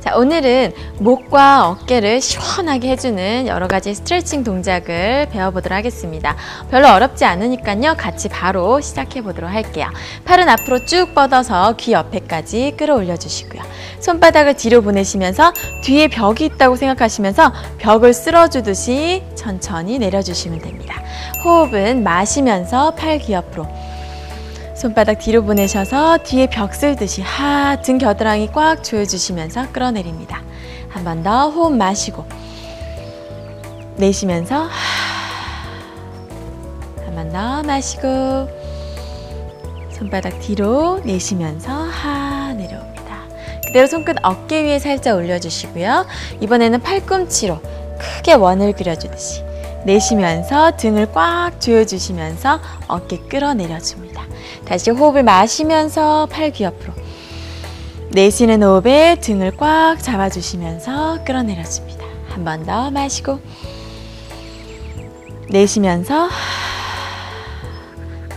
자, 오늘은 목과 어깨를 시원하게 해주는 여러 가지 스트레칭 동작을 배워보도록 하겠습니다. 별로 어렵지 않으니까요. 같이 바로 시작해 보도록 할게요. 팔은 앞으로 쭉 뻗어서 귀 옆에까지 끌어올려 주시고요. 손바닥을 뒤로 보내시면서 뒤에 벽이 있다고 생각하시면서 벽을 쓸어주듯이 천천히 내려주시면 됩니다. 호흡은 마시면서 팔 귀 옆으로 손바닥 뒤로 보내셔서 뒤에 벽 쓸듯이 하 등 겨드랑이 꽉 조여주시면서 끌어내립니다. 한 번 더 호흡 마시고 내쉬면서 한 번 더 마시고 손바닥 뒤로 내쉬면서 하 내려옵니다. 그대로 손끝 어깨 위에 살짝 올려주시고요. 이번에는 팔꿈치로 크게 원을 그려주듯이 내쉬면서 등을 꽉 조여주시면서 어깨 끌어내려줍니다. 다시 호흡을 마시면서 팔 귀 옆으로 내쉬는 호흡에 등을 꽉 잡아주시면서 끌어내려줍니다. 한 번 더 마시고 내쉬면서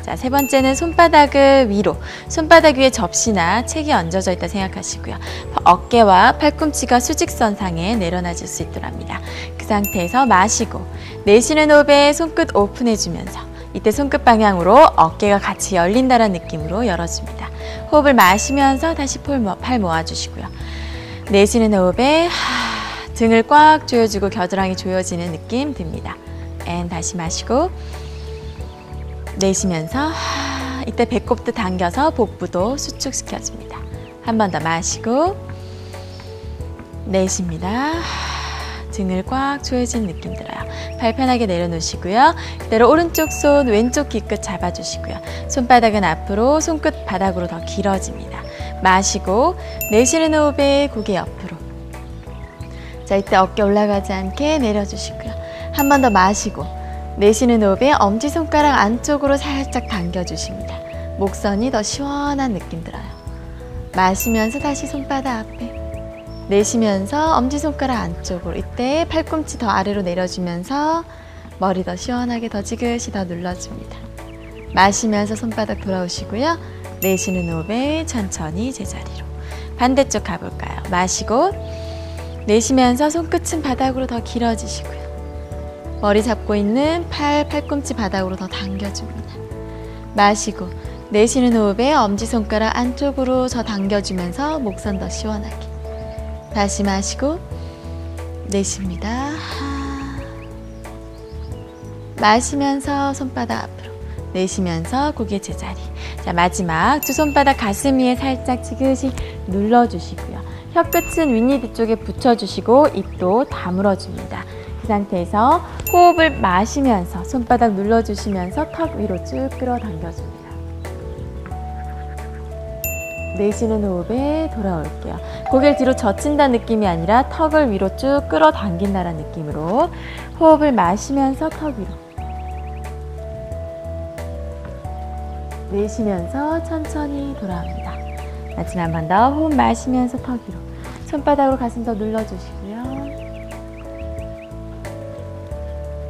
자, 세 번째는 손바닥을 위로, 손바닥 위에 접시나 책이 얹어져 있다 생각하시고요. 어깨와 팔꿈치가 수직선상에 내려놔질 수 있도록 합니다. 그 상태에서 마시고, 내쉬는 호흡에 손끝 오픈해주면서 이때 손끝 방향으로 어깨가 같이 열린다는 느낌으로 열어줍니다. 호흡을 마시면서 다시 팔 모아주시고요. 내쉬는 호흡에 등을 꽉 조여주고 겨드랑이 조여지는 느낌 듭니다. and 다시 마시고 내쉬면서 이때 배꼽도 당겨서 복부도 수축시켜줍니다. 한 번 더 마시고 내쉽니다. 등을 꽉 조여진 느낌 들어요. 발 편하게 내려놓으시고요. 그대로 오른쪽 손, 왼쪽 귀끝 잡아주시고요. 손바닥은 앞으로, 손끝 바닥으로 더 길어집니다. 마시고 내쉬는 호흡에 고개 옆으로. 자, 이때 어깨 올라가지 않게 내려주시고요. 한 번 더 마시고 내쉬는 호흡에 엄지손가락 안쪽으로 살짝 당겨주십니다. 목선이 더 시원한 느낌 들어요. 마시면서 다시 손바닥 앞에 내쉬면서 엄지손가락 안쪽으로 이때 팔꿈치 더 아래로 내려주면서 머리 더 시원하게 더 지그시 더 눌러줍니다. 마시면서 손바닥 돌아오시고요. 내쉬는 호흡에 천천히 제자리로 반대쪽 가볼까요? 마시고 내쉬면서 손끝은 바닥으로 더 길어지시고요. 머리 잡고 있는 팔, 팔꿈치 바닥으로 더 당겨줍니다. 마시고 내쉬는 호흡에 엄지손가락 안쪽으로 더 당겨주면서 목선 더 시원하게 다시 마시고 내쉽니다. 마시면서 손바닥 앞으로 내쉬면서 고개 제자리 자 마지막 두 손바닥 가슴 위에 살짝 지그시 눌러주시고요. 혀끝은 윗니 뒤쪽에 붙여주시고 입도 다물어줍니다. 그 상태에서 호흡을 마시면서 손바닥 눌러주시면서 턱 위로 쭉 끌어당겨줍니다. 내쉬는 호흡에 돌아올게요. 고개를 뒤로 젖힌다는 느낌이 아니라 턱을 위로 쭉 끌어당긴다는 느낌으로 호흡을 마시면서 턱 위로 내쉬면서 천천히 돌아옵니다. 마지막 한번 더 호흡 마시면서 턱 위로 손바닥으로 가슴 더 눌러주시고요.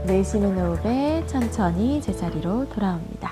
내쉬는 호흡에 천천히 제자리로 돌아옵니다.